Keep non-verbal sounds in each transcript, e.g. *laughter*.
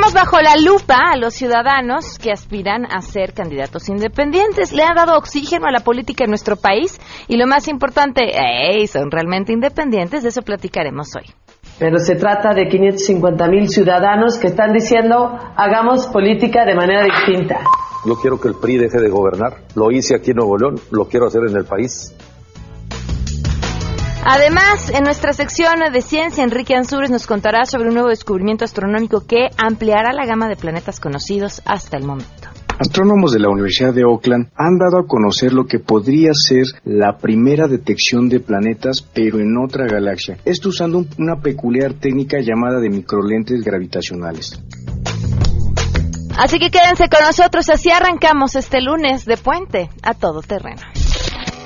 Tenemos bajo la lupa a los ciudadanos que aspiran a ser candidatos independientes. Le ha dado oxígeno a la política en nuestro país y lo más importante, son realmente independientes. De eso platicaremos hoy. Pero se trata de 550 mil ciudadanos que están diciendo hagamos política de manera distinta. No quiero que el PRI deje de gobernar. Lo hice aquí en Nuevo León, lo quiero hacer en el país. Además, en nuestra sección de ciencia, Enrique Ansures nos contará sobre un nuevo descubrimiento astronómico que ampliará la gama de planetas conocidos hasta el momento. Astrónomos de la Universidad de Oakland han dado a conocer lo que podría ser la primera detección de planetas, pero en otra galaxia. Esto usando una peculiar técnica llamada de microlentes gravitacionales. Así que quédense con nosotros, así arrancamos este lunes de puente a todo terreno.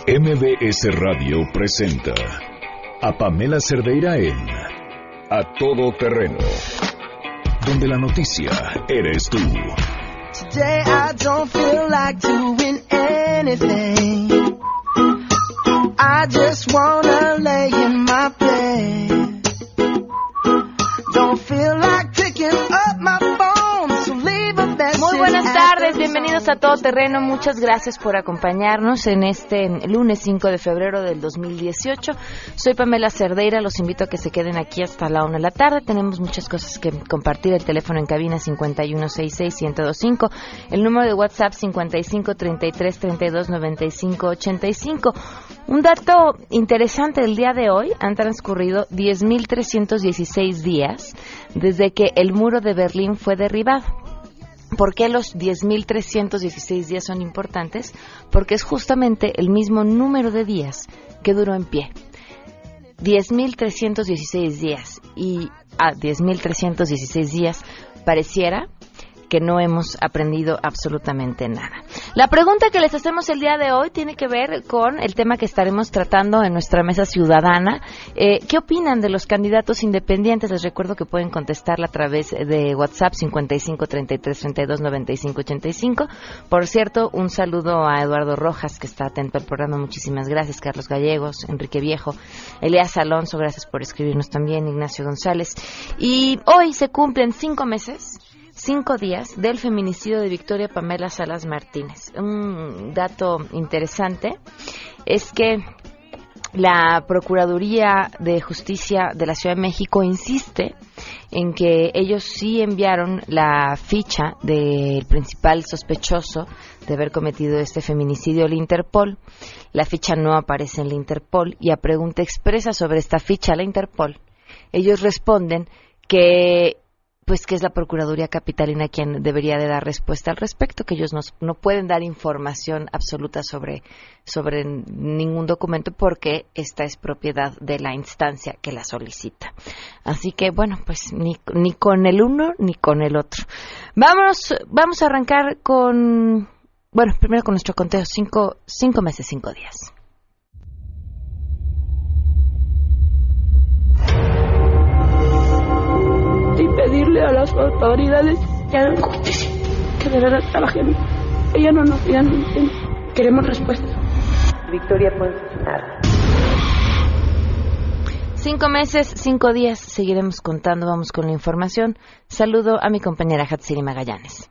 MBS Radio presenta a Pamela Cerdeira en A Todo Terreno, donde la noticia eres tú. Today I don't feel like doing anything. I just wanna lay in my bed. Don't feel like picking bienvenidos a Todo Terreno. Muchas gracias por acompañarnos en este lunes 5 de febrero del 2018. Soy Pamela Cerdeira, los invito a que se queden aquí hasta la 1 de la tarde. Tenemos muchas cosas que compartir. El teléfono en cabina 5166-1025, el número de WhatsApp 5533329585. Un dato interesante del día de hoy, han transcurrido 10.316 días desde que el muro de Berlín fue derribado. ¿Por qué los 10.316 días son importantes? Porque es justamente el mismo número de días que duró en pie. 10.316 días. Y a 10.316 días pareciera que no hemos aprendido absolutamente nada. La pregunta que les hacemos el día de hoy tiene que ver con el tema que estaremos tratando en nuestra mesa ciudadana. Eh, ¿Qué opinan de los candidatos independientes? Les recuerdo que pueden contestarla a través de WhatsApp 55 33 32 95 85. Por cierto, un saludo a Eduardo Rojas que está atento al programa. Muchísimas gracias, Carlos Gallegos, Enrique Viejo, Elías Alonso, gracias por escribirnos también, Ignacio González. Y hoy se cumplen cinco meses cinco días del feminicidio de Victoria Pamela Salas Martínez. Un dato interesante es que la Procuraduría de Justicia de la Ciudad de México insiste en que ellos sí enviaron la ficha del principal sospechoso de haber cometido este feminicidio al Interpol. La ficha no aparece en la Interpol y a pregunta expresa sobre esta ficha a la Interpol, ellos responden que pues que es la Procuraduría Capitalina quien debería de dar respuesta al respecto, que ellos no, pueden dar información absoluta sobre, sobre ningún documento porque esta es propiedad de la instancia que la solicita. Así que, bueno, pues ni, ni con el uno ni con el otro. Vamos, vamos a arrancar con, bueno, primero con nuestro conteo, cinco, cinco meses, cinco días. Pedirle a las autoridades que hagan justicia, que de verdad trabajen. Ella no nos ella Queremos respuesta. Victoria nada. Cinco meses, cinco días, seguiremos contando, vamos con la información. Saludo a mi compañera Hatsiri Magallanes.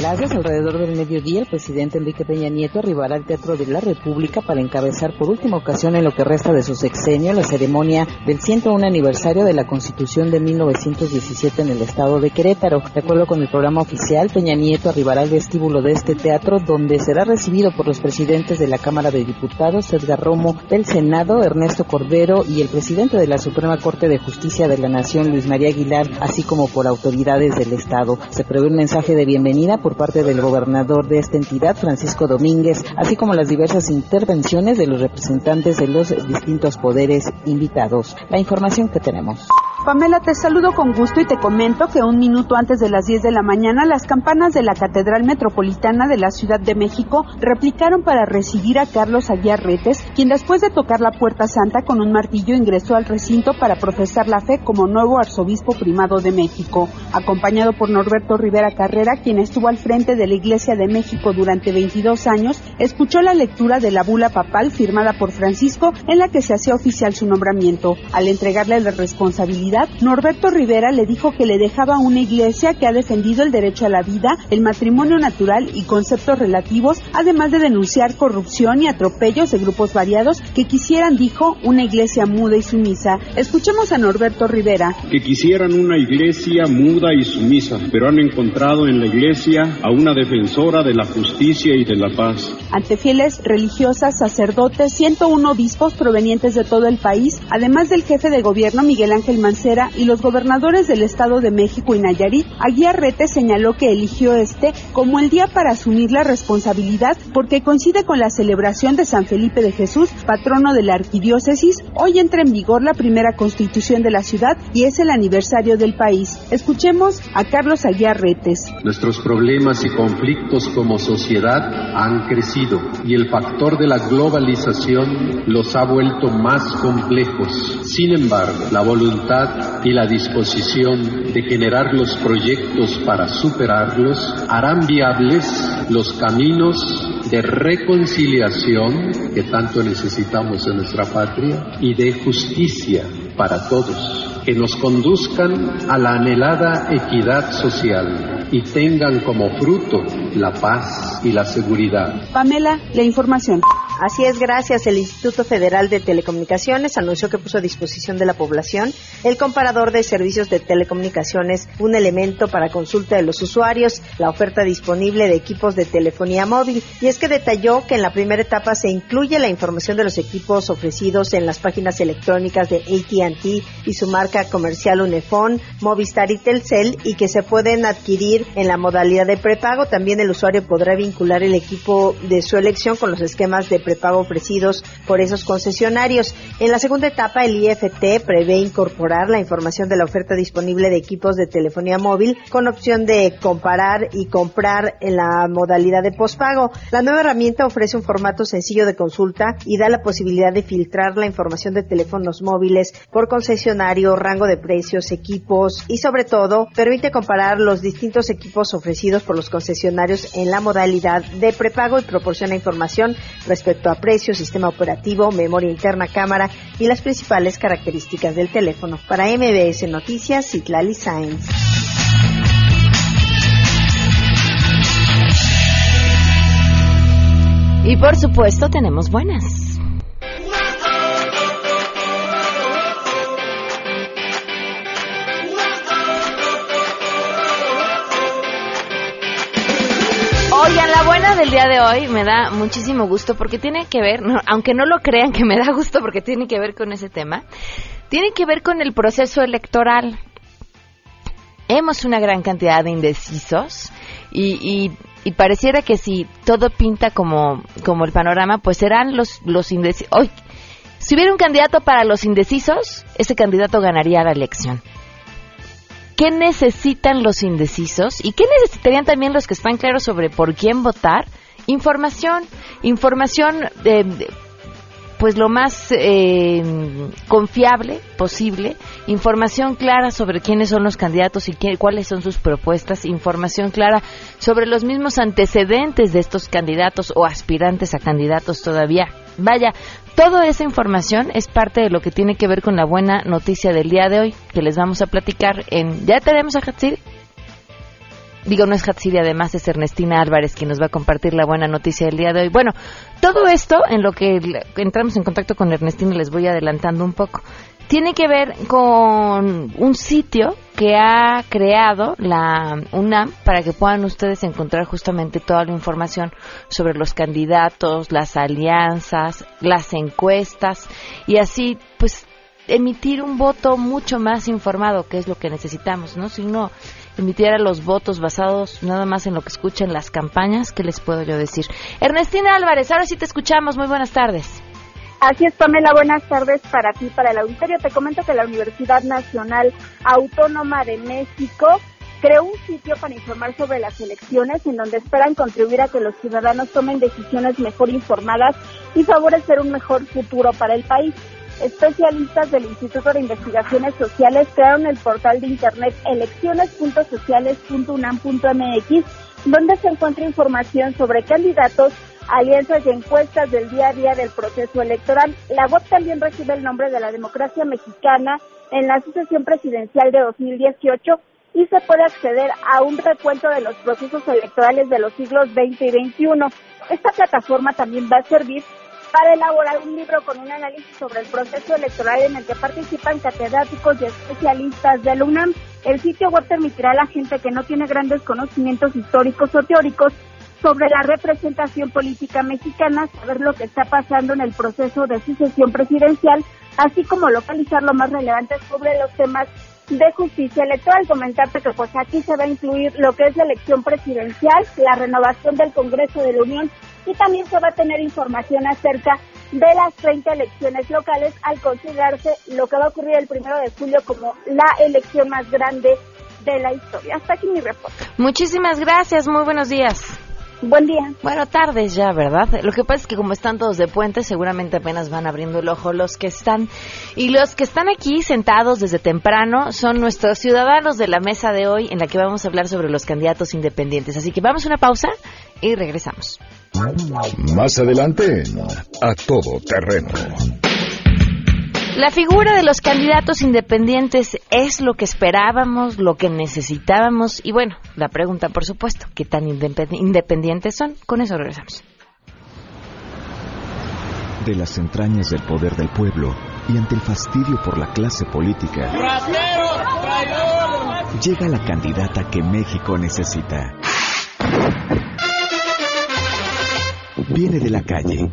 Gracias. Alrededor del mediodía, el presidente Enrique Peña Nieto arribará al Teatro de la República para encabezar por última ocasión en lo que resta de su sexenio la ceremonia del 101 aniversario de la Constitución de 1917 en el estado de Querétaro. De acuerdo con el programa oficial, Peña Nieto arribará al vestíbulo de este teatro donde será recibido por los presidentes de la Cámara de Diputados, Edgar Romo, del Senado, Ernesto Cordero y el presidente de la Suprema Corte de Justicia de la Nación, Luis María Aguilar, así como por autoridades del estado. Se prevé un mensaje de bienvenida por por parte del gobernador de esta entidad, Francisco Domínguez, así como las diversas intervenciones de los representantes de los distintos poderes invitados. La información que tenemos. Pamela, te saludo con gusto y te comento que un minuto antes de las 10 de la mañana las campanas de la Catedral Metropolitana de la Ciudad de México replicaron para recibir a Carlos Aguiar Retes, quien después de tocar la puerta santa con un martillo ingresó al recinto para profesar la fe como nuevo arzobispo primado de México. Acompañado por Norberto Rivera Carrera, quien estuvo al frente de la Iglesia de México durante 22 años, escuchó la lectura de la bula papal firmada por Francisco en la que se hacía oficial su nombramiento. Al entregarle la responsabilidad Norberto Rivera le dijo que le dejaba una iglesia que ha defendido el derecho a la vida, el matrimonio natural y conceptos relativos, además de denunciar corrupción y atropellos de grupos variados que quisieran, dijo, una iglesia muda y sumisa. Escuchemos a Norberto Rivera. Que quisieran una iglesia muda y sumisa, pero han encontrado en la iglesia a una defensora de la justicia y de la paz. Ante fieles religiosas, sacerdotes, 101 obispos provenientes de todo el país, además del jefe de gobierno Miguel Ángel Mancera, y los gobernadores del Estado de México y Nayarit, Aguiarrete señaló que eligió este como el día para asumir la responsabilidad porque coincide con la celebración de San Felipe de Jesús, patrono de la arquidiócesis. Hoy entra en vigor la primera constitución de la ciudad y es el aniversario del país. Escuchemos a Carlos Aguiarretes. Nuestros problemas y conflictos como sociedad han crecido y el factor de la globalización los ha vuelto más complejos. Sin embargo, la voluntad y la disposición de generar los proyectos para superarlos harán viables los caminos de reconciliación que tanto necesitamos en nuestra patria y de justicia para todos, que nos conduzcan a la anhelada equidad social y tengan como fruto la paz y la seguridad. Pamela, la información. Así es, gracias. El Instituto Federal de Telecomunicaciones anunció que puso a disposición de la población el comparador de servicios de telecomunicaciones, un elemento para consulta de los usuarios, la oferta disponible de equipos de telefonía móvil. Y es que detalló que en la primera etapa se incluye la información de los equipos ofrecidos en las páginas electrónicas de AT&T y su marca comercial Unifón, Movistar y Telcel y que se pueden adquirir en la modalidad de prepago. También el usuario podrá vincular el equipo de su elección con los esquemas de prepago ofrecidos por esos concesionarios. En la segunda etapa, el IFT prevé incorporar la información de la oferta disponible de equipos de telefonía móvil con opción de comparar y comprar en la modalidad de pospago. La nueva herramienta ofrece un formato sencillo de consulta y da la posibilidad de filtrar la información de teléfonos móviles por concesionario, rango de precios, equipos y sobre todo permite comparar los distintos equipos ofrecidos por los concesionarios en la modalidad de prepago y proporciona información respecto a precio, sistema operativo, memoria interna, cámara y las principales características del teléfono. Para MBS Noticias, Citlali Science. Y por supuesto tenemos buenas. La buena del día de hoy me da muchísimo gusto porque tiene que ver, aunque no lo crean que me da gusto porque tiene que ver con ese tema, tiene que ver con el proceso electoral. Hemos una gran cantidad de indecisos y, pareciera que si todo pinta como, como el panorama, pues serán los, los indecisos. Si hubiera un candidato para los indecisos, ese candidato ganaría la elección. ¿Qué necesitan los indecisos y qué necesitarían también los que están claros sobre por quién votar? Información, información de, pues lo más eh, confiable posible, información clara sobre quiénes son los candidatos y cuáles son sus propuestas, información clara sobre los mismos antecedentes de estos candidatos o aspirantes a candidatos todavía. Vaya, Toda esa información es parte de lo que tiene que ver con la buena noticia del día de hoy, que les vamos a platicar en... ¿Ya tenemos a Hatsiri? Digo, no es Hatsiri, además es Ernestina Álvarez quien nos va a compartir la buena noticia del día de hoy. Bueno, todo esto, en lo que entramos en contacto con Ernestina, les voy adelantando un poco tiene que ver con un sitio que ha creado la UNAM para que puedan ustedes encontrar justamente toda la información sobre los candidatos, las alianzas, las encuestas y así pues emitir un voto mucho más informado, que es lo que necesitamos, ¿no? Si uno emitiera los votos basados nada más en lo que escuchen las campañas, ¿qué les puedo yo decir? Ernestina Álvarez, ahora sí te escuchamos, muy buenas tardes. Así es, Pamela, buenas tardes para ti, para el auditorio. Te comento que la Universidad Nacional Autónoma de México creó un sitio para informar sobre las elecciones en donde esperan contribuir a que los ciudadanos tomen decisiones mejor informadas y favorecer un mejor futuro para el país. Especialistas del Instituto de Investigaciones Sociales crearon el portal de internet elecciones.sociales.unam.mx donde se encuentra información sobre candidatos, alianzas y encuestas del día a día del proceso electoral. La web también recibe el nombre de la democracia mexicana en la sucesión presidencial de 2018 y se puede acceder a un recuento de los procesos electorales de los siglos XX y XXI. Esta plataforma también va a servir para elaborar un libro con un análisis sobre el proceso electoral en el que participan catedráticos y especialistas de la UNAM. El sitio web permitirá a la gente que no tiene grandes conocimientos históricos o teóricos sobre la representación política mexicana, saber lo que está pasando en el proceso de sucesión presidencial, así como localizar lo más relevante sobre los temas de justicia electoral. Comentarte que pues aquí se va a incluir lo que es la elección presidencial, la renovación del Congreso de la Unión y también se va a tener información acerca de las 30 elecciones locales al considerarse lo que va a ocurrir el primero de julio como la elección más grande de la historia. Hasta aquí mi reporte. Muchísimas gracias, muy buenos días. Buen día. Bueno, tardes ya, ¿verdad? Lo que pasa es que como están todos de puente, seguramente apenas van abriendo el ojo los que están. Y los que están aquí sentados desde temprano son nuestros ciudadanos de la mesa de hoy en la que vamos a hablar sobre los candidatos independientes. Así que vamos a una pausa y regresamos. Más adelante A Todo Terreno. La figura de los candidatos independientes es lo que esperábamos, lo que necesitábamos y bueno, la pregunta por supuesto, ¿qué tan independientes son? Con eso regresamos. De las entrañas del poder del pueblo y ante el fastidio por la clase política, llega la candidata que México necesita. Viene de la calle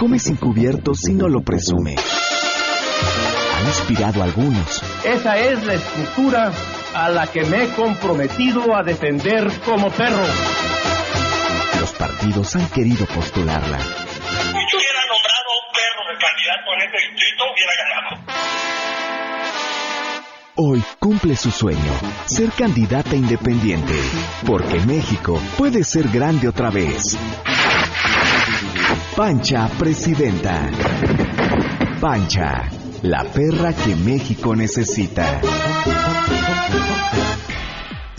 come sin cubiertos si no lo presume. Han inspirado a algunos. Esa es la estructura a la que me he comprometido a defender como perro. Los partidos han querido postularla. Si hubiera nombrado un perro de candidato en este distrito, hubiera ganado. Hoy cumple su sueño, ser candidata independiente, porque México puede ser grande otra vez. Pancha Presidenta. Pancha, la perra que México necesita.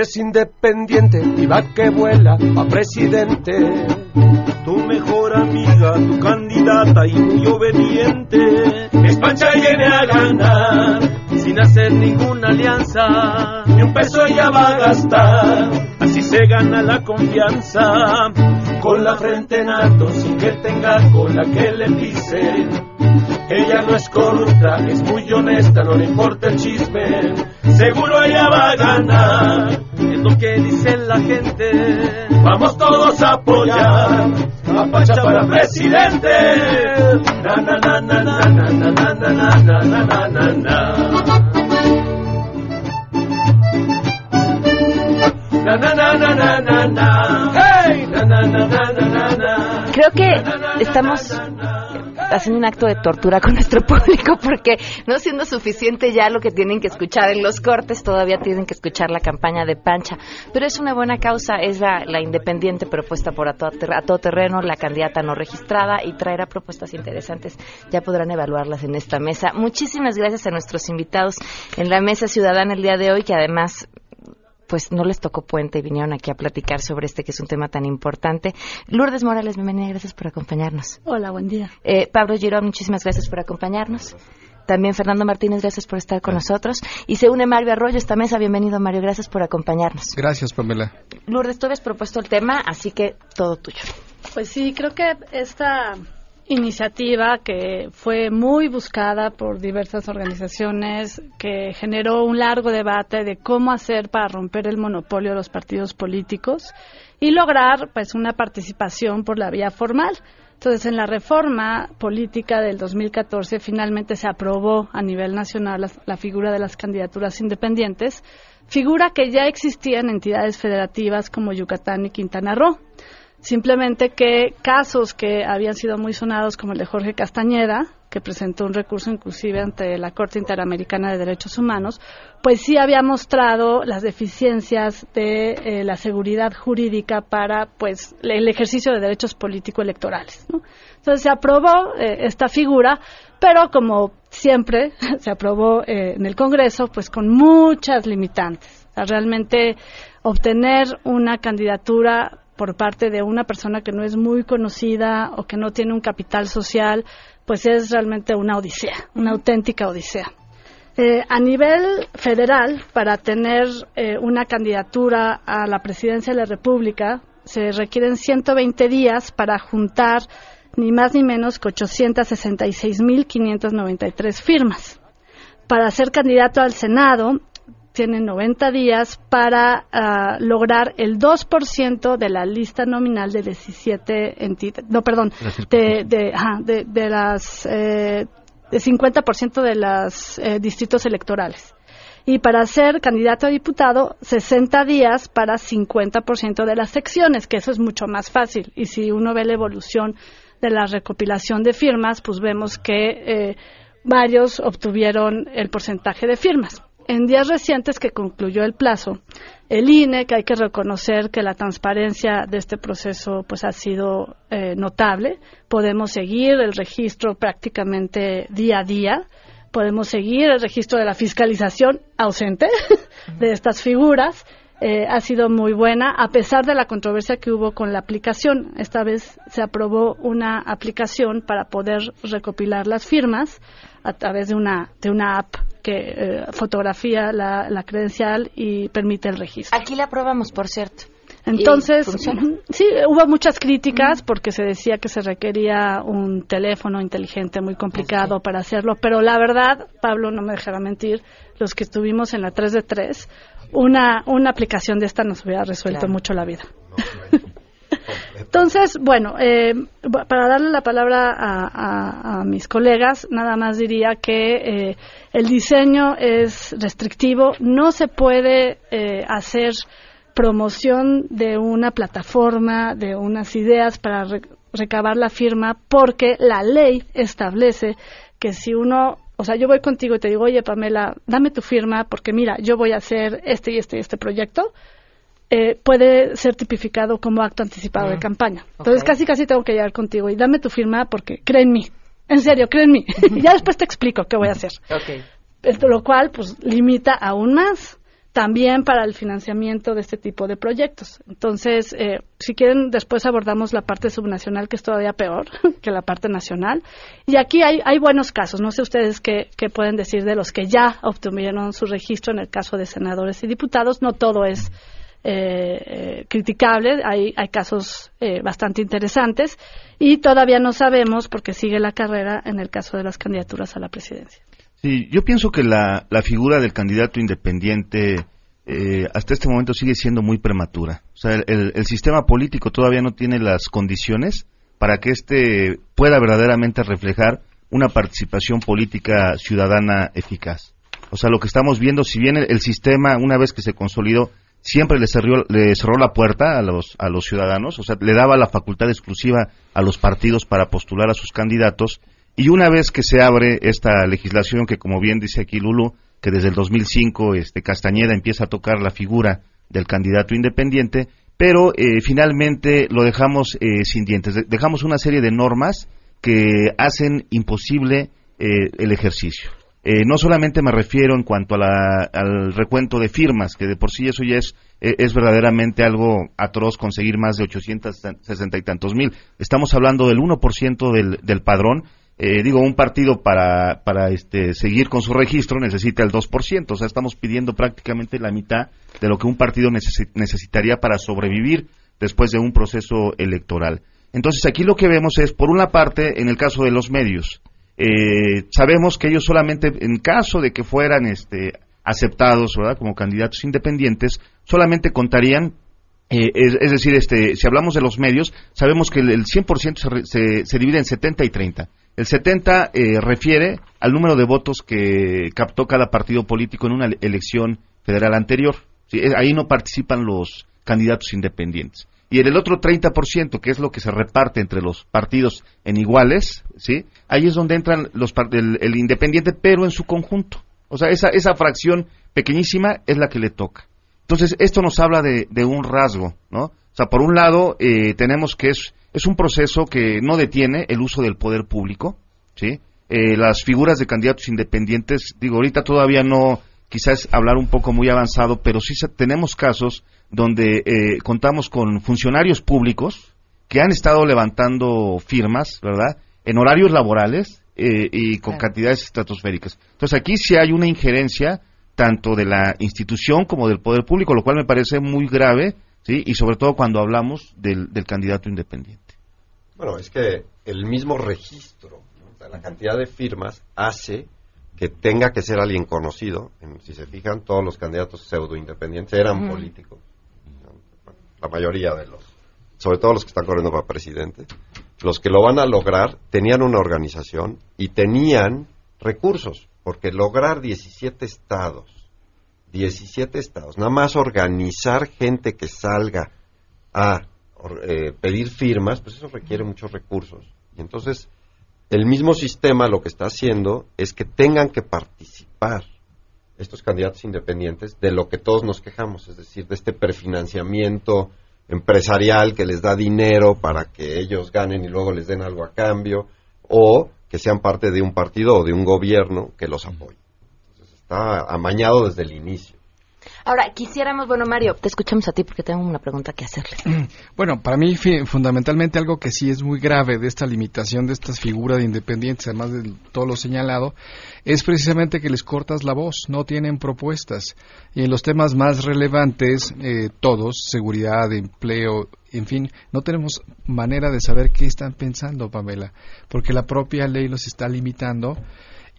Es independiente y va que vuela a presidente tu mejor amiga, tu candidata y muy obediente. Es Pancha viene a ganar, sin hacer ninguna alianza, ni un peso ella va a gastar, así se gana la confianza con la frente en alto sin que tenga cola que le pise. Ella no es corrupta, es muy honesta, no le importa el chisme. Seguro ella va a ganar, es lo que dice la gente. Vamos todos a apoyar a Pacha para presidente. Na na na na na na na na na na na na na. Na na na na na na na. Hey, na na na na na na. Creo que estamos haciendo un acto de tortura con nuestro *laughs* público porque no siendo suficiente ya lo que tienen que escuchar en los cortes, todavía tienen que escuchar la campaña de Pancha. Pero es una buena causa, es la, la independiente propuesta por a a todo, terreno, la candidata no registrada y traerá propuestas interesantes. Ya podrán evaluarlas en esta mesa. Muchísimas gracias a nuestros invitados en la mesa ciudadana el día de hoy, que además pues no les tocó puente y vinieron aquí a platicar sobre este que es un tema tan importante. Lourdes Morales, bienvenida, gracias por acompañarnos. Hola, buen día. Eh, Pablo Girón, muchísimas gracias por acompañarnos. También Fernando Martínez, gracias por estar con nosotros. Y se une Mario Arroyo a esta mesa. Bienvenido, Mario. Gracias por acompañarnos. Gracias, Pamela. Lourdes, tú habías propuesto el tema, así que todo tuyo. Pues sí, creo que esta iniciativa que fue muy buscada por diversas organizaciones, que generó un largo debate de cómo hacer para romper el monopolio de los partidos políticos y lograr pues una participación por la vía formal. Entonces, en la reforma política del 2014 finalmente se aprobó a nivel nacional la, la figura de las candidaturas independientes, figura que ya existía en entidades federativas como Yucatán y Quintana Roo. Simplemente que casos que habían sido muy sonados, como el de Jorge Castañeda, que presentó un recurso inclusive ante la Corte Interamericana de Derechos Humanos, pues sí había mostrado las deficiencias de eh, la seguridad jurídica para pues el ejercicio de derechos político electorales. Entonces se aprobó eh, esta figura, pero como siempre *laughs* se aprobó eh, en el Congreso, pues con muchas limitantes. Realmente obtener una candidatura por parte de una persona que no es muy conocida o que no tiene un capital social, pues es realmente una odisea, una auténtica odisea. Eh, a nivel federal, para tener eh, una candidatura a la presidencia de la República, se requieren 120 días para juntar ni más ni menos que 866.593 firmas. Para ser candidato al Senado, tienen 90 días para uh, lograr el 2% de la lista nominal de 17 entidades, no, perdón, *laughs* de, de, ajá, de, de, las, eh, de 50% de los eh, distritos electorales. Y para ser candidato a diputado, 60 días para 50% de las secciones, que eso es mucho más fácil. Y si uno ve la evolución de la recopilación de firmas, pues vemos que eh, varios obtuvieron el porcentaje de firmas en días recientes que concluyó el plazo, el INE, que hay que reconocer que la transparencia de este proceso pues ha sido eh, notable, podemos seguir el registro prácticamente día a día, podemos seguir el registro de la fiscalización ausente *laughs* de estas figuras, eh, ha sido muy buena, a pesar de la controversia que hubo con la aplicación. Esta vez se aprobó una aplicación para poder recopilar las firmas a través de una, de una app que eh, fotografía la, la, credencial y permite el registro. Aquí la aprobamos, por cierto. Entonces, sí, hubo muchas críticas porque se decía que se requería un teléfono inteligente muy complicado para hacerlo, pero la verdad, Pablo no me dejará mentir, los que estuvimos en la 3 de 3, una, una aplicación de esta nos hubiera resuelto claro. mucho la vida. *laughs* Entonces, bueno, eh, para darle la palabra a, mis colegas, nada más diría que eh, el diseño es restrictivo, no se puede eh, hacer promoción de una plataforma, de unas ideas para re recabar la firma, porque la ley establece que si uno o sea, yo voy contigo y te digo, oye, Pamela, dame tu firma porque mira, yo voy a hacer este y este y este proyecto, eh, puede ser tipificado como acto anticipado uh -huh. de campaña. Entonces, okay. casi casi tengo que llegar contigo y dame tu firma porque cree en mí. En serio, cree en mí. *laughs* Ya después te explico qué voy a hacer. Okay. Esto, lo cual, pues, limita aún más también para el financiamiento de este tipo de proyectos. Entonces, eh, si quieren, después abordamos la parte subnacional, que es todavía peor *laughs* que la parte nacional. Y aquí hay, hay buenos casos. No sé ustedes qué, qué, pueden decir de los que ya obtuvieron su registro en el caso de senadores y diputados. No todo es eh, eh, criticable, hay, hay casos eh, bastante interesantes y todavía no sabemos porque sigue la carrera en el caso de las candidaturas a la presidencia. Sí, yo pienso que la, la figura del candidato independiente eh, hasta este momento sigue siendo muy prematura. O sea, el, el, sistema político todavía no tiene las condiciones para que éste pueda verdaderamente reflejar una participación política ciudadana eficaz. O sea, lo que estamos viendo, si bien el sistema, una vez que se consolidó, siempre le cerró, le cerró la puerta a los, a los ciudadanos, o sea, le daba la facultad exclusiva a los partidos para postular a sus candidatos, y una vez que se abre esta legislación, que como bien dice aquí Lulu, que desde el 2005 este, Castañeda empieza a tocar la figura del candidato independiente, pero eh, finalmente lo dejamos eh, sin dientes, dejamos una serie de normas que hacen imposible eh, el ejercicio. Eh, no solamente me refiero en cuanto a la, al recuento de firmas, que de por sí eso ya es, eh, es verdaderamente algo atroz conseguir más de 860 y tantos mil. Estamos hablando del 1% del, del padrón eh, digo, un partido para, para este, seguir con su registro necesita el 2%, o sea, estamos pidiendo prácticamente la mitad de lo que un partido necesitaría para sobrevivir después de un proceso electoral. Entonces, aquí lo que vemos es, por una parte, en el caso de los medios, eh, sabemos que ellos solamente, en caso de que fueran este, aceptados ¿verdad? como candidatos independientes, solamente contarían eh, es, decir, este, si hablamos de los medios, sabemos que el, 100% se, se, divide en 70 y 30. El 70 eh, refiere al número de votos que captó cada partido político en una elección federal anterior. ahí no participan los candidatos independientes. Y en el otro 30%, que es lo que se reparte entre los partidos en iguales, ¿sí? ahí es donde entran los, el, el independiente, pero en su conjunto. O sea, esa, esa fracción pequeñísima es la que le toca. Entonces, esto nos habla de, un rasgo, ¿no? O sea, por un lado, eh, tenemos que es, es un proceso que no detiene el uso del poder público, ¿sí? Eh, las figuras de candidatos independientes, digo, ahorita todavía no, quizás hablar un poco muy avanzado, pero sí tenemos casos donde eh, contamos con funcionarios públicos que han estado levantando firmas, ¿verdad?, en horarios laborales y con cantidades estratosféricas. Entonces, aquí sí hay una injerencia tanto de la institución como del poder público, lo cual me parece muy grave, ¿sí? y sobre todo cuando hablamos del, candidato independiente. Bueno, es que el mismo registro, la cantidad de firmas, hace que tenga que ser alguien conocido. si se fijan, todos los candidatos pseudo independientes eran políticos. La mayoría de los, sobre todo los que están corriendo para presidente. Los que lo van a lograr tenían una organización y tenían recursos porque lograr 17 estados, 17 estados, nada más organizar gente que salga a eh, pedir firmas, pues eso requiere muchos recursos. Y entonces, el mismo sistema lo que está haciendo es que tengan que participar estos candidatos independientes de lo que todos nos quejamos, es decir, de este prefinanciamiento empresarial que les da dinero para que ellos ganen y luego les den algo a cambio, o que sean parte de un partido o de un gobierno que los apoye. Entonces está amañado desde el inicio. Ahora, quisiéramos, bueno, Mario, te escuchamos a ti porque tengo una pregunta que hacerle. Bueno, para mí, fundamentalmente, algo que sí es muy grave de esta limitación de estas figuras de independientes, además de todo lo señalado, es precisamente que les cortas la voz, no tienen propuestas. Y en los temas más relevantes, eh, todos, seguridad, empleo, en fin, no tenemos manera de saber qué están pensando, Pamela, porque la propia ley los está limitando.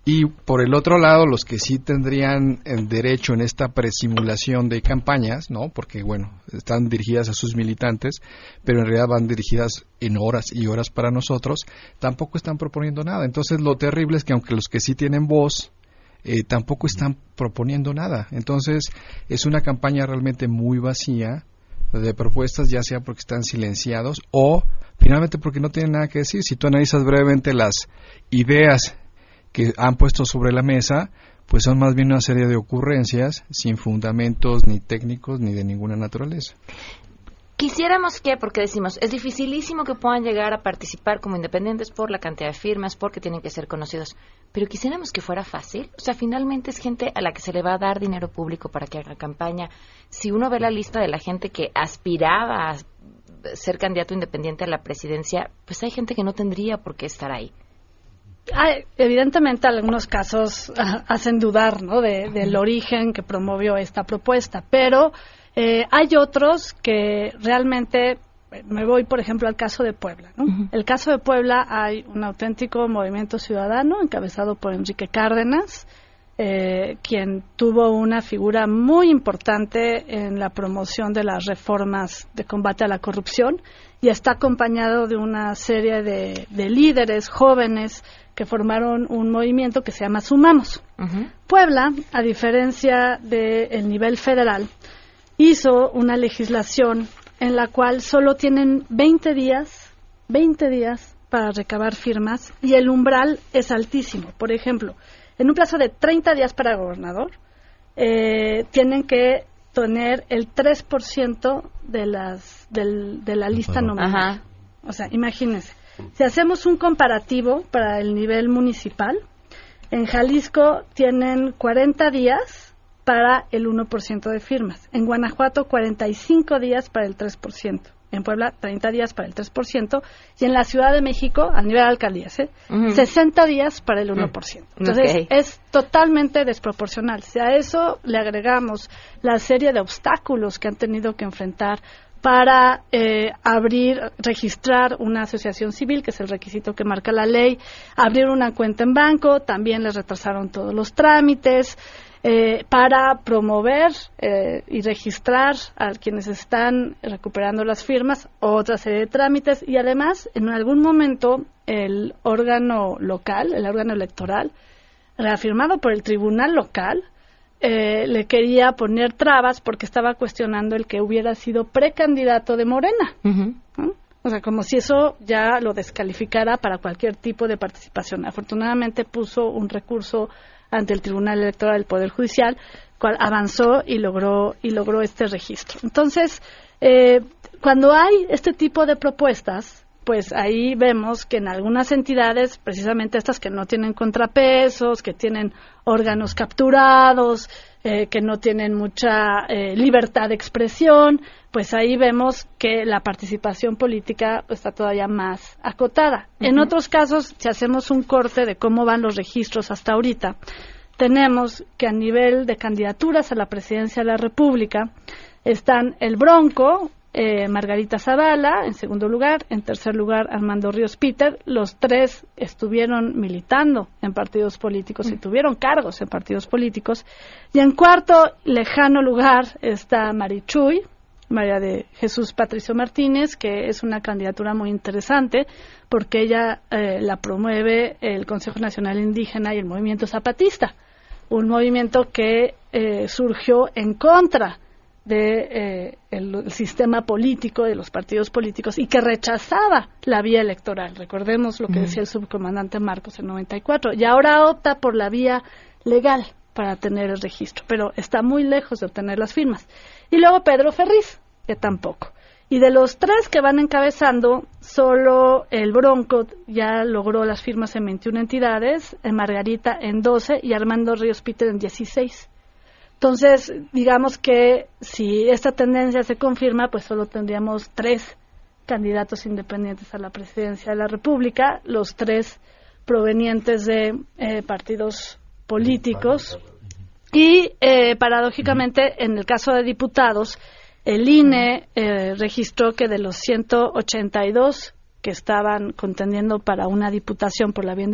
Y por el otro lado, los que sí tendrían el derecho en esta presimulación de campañas, ¿no? Porque, bueno, están dirigidas a sus militantes, pero en realidad van dirigidas en horas y horas para nosotros, tampoco están proponiendo nada. Entonces, lo terrible es que aunque los que sí tienen voz, eh, tampoco están proponiendo nada. Entonces, es una campaña realmente muy vacía, de propuestas, ya sea porque están silenciados o finalmente porque no tienen nada que decir. Si tú analizas brevemente las ideas que han puesto sobre la mesa, pues son más bien una serie de ocurrencias sin fundamentos ni técnicos ni de ninguna naturaleza. Quisiéramos que, porque decimos, es dificilísimo que puedan llegar a participar como independientes por la cantidad de firmas, porque tienen que ser conocidos, pero quisiéramos que fuera fácil. O sea, finalmente es gente a la que se le va a dar dinero público para que haga campaña. Si uno ve la lista de la gente que aspiraba a ser candidato independiente a la presidencia, pues hay gente que no tendría por qué estar ahí. Evidentemente algunos casos ah, hacen dudar ¿no? del origen que promovió esta propuesta, pero eh, hay otros que realmente, me voy por ejemplo al caso de Puebla. ¿no? El caso de Puebla hay un auténtico movimiento ciudadano encabezado por Enrique Cárdenas, eh, quien tuvo una figura muy importante en la promoción de las reformas de combate a la corrupción y está acompañado de una serie de, líderes jóvenes que formaron un movimiento que se llama Sumamos. Puebla, a diferencia del nivel federal, hizo una legislación en la cual solo tienen 20 días, 20 días para recabar firmas y el umbral es altísimo. Por ejemplo, en un plazo de 30 días para gobernador, eh, tienen que tener el 3% de, las, de la lista nominal. O sea, imagínense. Si hacemos un comparativo para el nivel municipal, en Jalisco tienen 40 días para el 1% de firmas. En Guanajuato, 45 días para el 3%. En Puebla 30 días para el 3% y en la Ciudad de México, a nivel de alcaldías, ¿eh? Ujú. 60 días para el 1%. Entonces, Ok. es totalmente desproporcional. Si a eso le agregamos la serie de obstáculos que han tenido que enfrentar para eh, abrir, registrar una asociación civil, que es el requisito que marca la ley, abrir una cuenta en banco, también les retrasaron todos los trámites, eh, para promover eh, y registrar a quienes están recuperando las firmas, otra serie de trámites y además en algún momento el órgano local, el órgano electoral, reafirmado por el tribunal local, eh, le quería poner trabas porque estaba cuestionando el que hubiera sido precandidato de Morena. ¿no? O sea, como si eso ya lo descalificara para cualquier tipo de participación. Afortunadamente puso un recurso ante el Tribunal Electoral del Poder Judicial, cual avanzó y logró y logró este registro. Entonces, eh, cuando hay este tipo de propuestas, pues ahí vemos que en algunas entidades, precisamente estas que no tienen contrapesos, que tienen órganos capturados, eh, que no tienen mucha eh, libertad de expresión, pues ahí vemos que la participación política está todavía más acotada. En otros casos, si hacemos un corte de cómo van los registros hasta ahorita, tenemos que a nivel de candidaturas a la presidencia de la República están el Bronco, eh, Margarita Zavala en segundo lugar, en tercer lugar Armando Ríos Peter. Los tres estuvieron militando en partidos políticos y tuvieron cargos en partidos políticos. Y en cuarto lejano lugar está Marichuy, María de Jesús Patricio Martínez, que es una candidatura muy interesante porque ella eh, la promueve el Consejo Nacional Indígena y el Movimiento Zapatista, un movimiento que eh, surgió en contra de eh, sistema político de los partidos políticos y que rechazaba la vía electoral. Recordemos lo que decía el subcomandante Marcos en 94 y ahora opta por la vía legal para tener el registro, pero está muy lejos de obtener las firmas. Y luego Pedro Ferriz, que tampoco. Y de los tres que van encabezando, solo el Bronco ya logró las firmas en 21 entidades, en Margarita en 12 y Armando Ríos Peter en 16. Entonces, digamos que si esta tendencia se confirma, pues solo tendríamos tres candidatos independientes a la presidencia de la República, los tres provenientes de eh, partidos políticos. Y eh, paradójicamente, en el caso de diputados, el INE eh, registró que de los 182 que estaban contendiendo para una diputación por la vía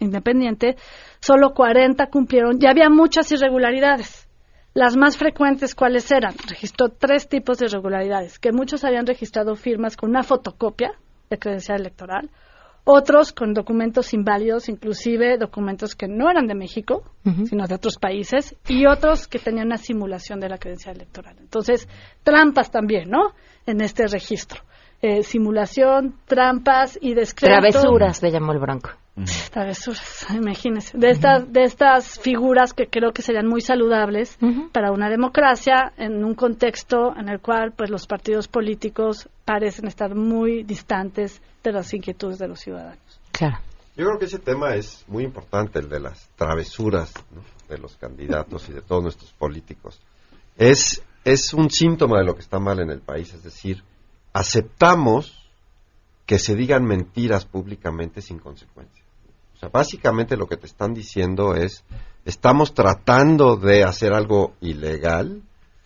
independiente, solo 40 cumplieron. Ya había muchas irregularidades. Las más frecuentes, ¿cuáles eran? Registró tres tipos de irregularidades, que muchos habían registrado firmas con una fotocopia de credencial electoral, otros con documentos inválidos, inclusive documentos que no eran de México, sino de otros países, y otros que tenían una simulación de la credencial electoral. Entonces, trampas también, ¿no? En este registro. Eh, simulación, trampas y descrédito. Travesuras, le llamó el Bronco. Travesuras, imagínense. De estas, de estas figuras que creo que serían muy saludables para una democracia en un contexto en el cual pues los partidos políticos parecen estar muy distantes de las inquietudes de los ciudadanos. Claro. Yo creo que ese tema es muy importante, el de las travesuras ¿no? de los candidatos y de todos nuestros políticos. Es, es un síntoma de lo que está mal en el país, es decir, aceptamos que se digan mentiras públicamente sin consecuencia. O sea, básicamente lo que te están diciendo es, estamos tratando de hacer algo ilegal,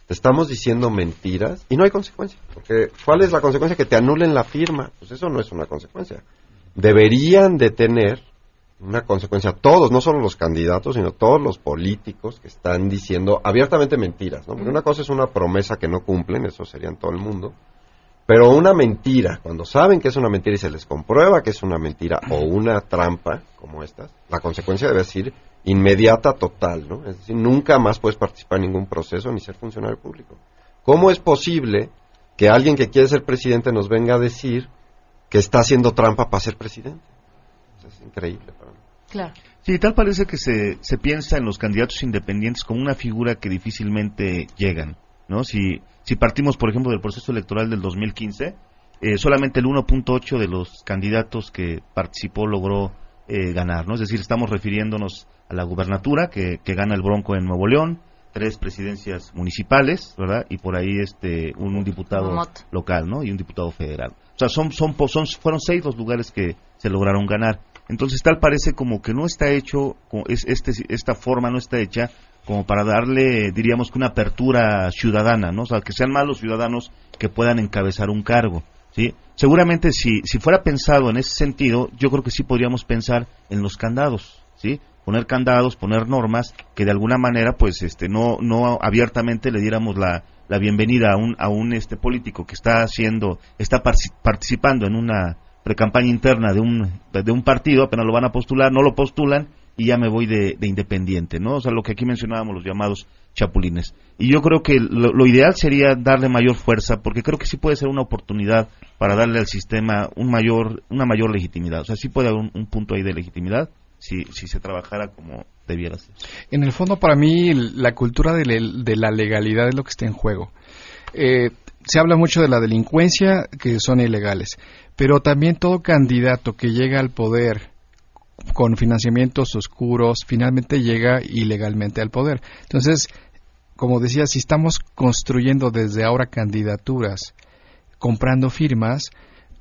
te estamos diciendo mentiras y no hay consecuencia. Porque, ¿cuál es la consecuencia? Que te anulen la firma. Pues eso no es una consecuencia. Deberían de tener una consecuencia todos, no solo los candidatos, sino todos los políticos que están diciendo abiertamente mentiras, ¿no? Porque una cosa es una promesa que no cumplen, eso sería en todo el mundo, pero una mentira, cuando saben que es una mentira y se les comprueba que es una mentira o una trampa como estas, la consecuencia debe ser inmediata, total, ¿no? Es decir, nunca más puedes participar en ningún proceso ni ser funcionario público. ¿Cómo es posible que alguien que quiere ser presidente nos venga a decir que está haciendo trampa para ser presidente? Es increíble para mí. Claro. Sí, tal parece que se, se piensa en los candidatos independientes como una figura que difícilmente llegan, ¿no? Si, si partimos, por ejemplo, del proceso electoral del 2015, eh, solamente el 1.8 de los candidatos que participó logró eh, ganar, ¿no? Es decir, estamos refiriéndonos a la gubernatura que, que gana el Bronco en Nuevo León, tres presidencias municipales, ¿verdad? Y por ahí este un diputado local, ¿no? Y un diputado federal. O sea, son, son, po- son, fueron seis los lugares que se lograron ganar. Entonces, tal parece como que no está hecho, es, este, esta forma no está hecha como para darle, diríamos que una apertura ciudadana, ¿no? O sea, que sean más los ciudadanos que puedan encabezar un cargo, ¿sí? Seguramente si, si fuera pensado en ese sentido, yo creo que sí podríamos pensar en los candados, ¿sí? Poner candados, poner normas que de alguna manera, pues, este, no, no abiertamente le diéramos la, la bienvenida a un, a un este político que está haciendo, está participando en una precampaña interna de un, de un partido, apenas lo van a postular, no lo postulan y ya me voy de, de independiente, ¿no? O sea, lo que aquí mencionábamos, los llamados chapulines. Y yo creo que lo, lo ideal sería darle mayor fuerza, porque creo que sí puede ser una oportunidad para darle al sistema un mayor, una mayor legitimidad. O sea, sí puede haber un, un punto ahí de legitimidad si, si se trabajara como debiera ser. En el fondo, para mí, la cultura de, de la legalidad es lo que está en juego. Eh, se habla mucho de la delincuencia, que son ilegales, pero también todo candidato que llega al poder con financiamientos oscuros, finalmente llega ilegalmente al poder. Entonces, como decía, si estamos construyendo desde ahora candidaturas, comprando firmas,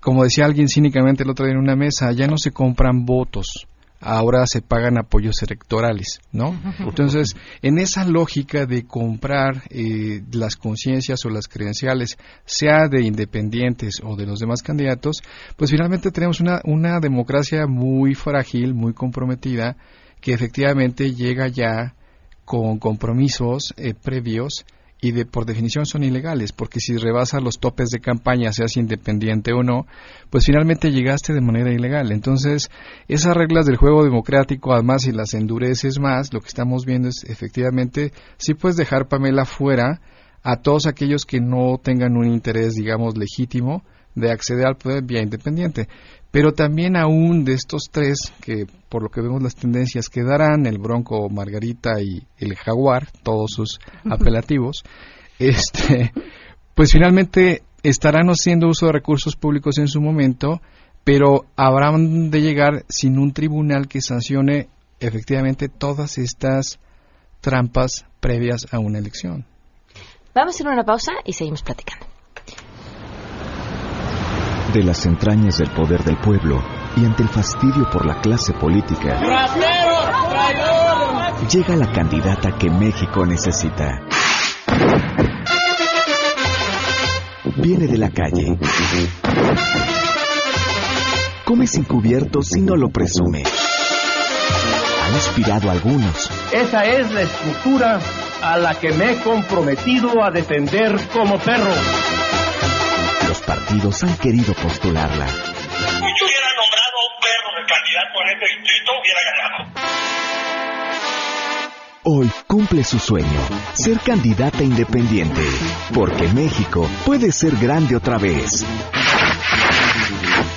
como decía alguien cínicamente el otro día en una mesa, ya no se compran votos, ahora se pagan apoyos electorales, ¿no? Entonces, en esa lógica de comprar eh, las conciencias o las credenciales, sea de independientes o de los demás candidatos, pues finalmente tenemos una, una democracia muy frágil, muy comprometida, que efectivamente llega ya con compromisos eh, previos y de por definición son ilegales, porque si rebasas los topes de campaña, seas independiente o no, pues finalmente llegaste de manera ilegal. Entonces, esas reglas del juego democrático, además, si las endureces más, lo que estamos viendo es efectivamente, sí puedes dejar Pamela fuera a todos aquellos que no tengan un interés, digamos, legítimo de acceder al poder vía independiente. Pero también aún de estos tres, que por lo que vemos las tendencias quedarán, el Bronco, Margarita y el Jaguar, todos sus apelativos, *laughs* este, pues finalmente estarán haciendo uso de recursos públicos en su momento, pero habrán de llegar sin un tribunal que sancione efectivamente todas estas trampas previas a una elección. Vamos a hacer una pausa y seguimos platicando. De las entrañas del poder del pueblo y ante el fastidio por la clase política, llega la candidata que México necesita. Viene de la calle. Come sin cubiertos y no lo presume. Ha inspirado a algunos, Esa es la estructura a la que me he comprometido a defender como perro. Partidos han querido postularla. Si yo hubiera nombrado a un perro de candidato en este distrito, hubiera ganado. Hoy cumple su sueño, ser candidata independiente, porque México puede ser grande otra vez.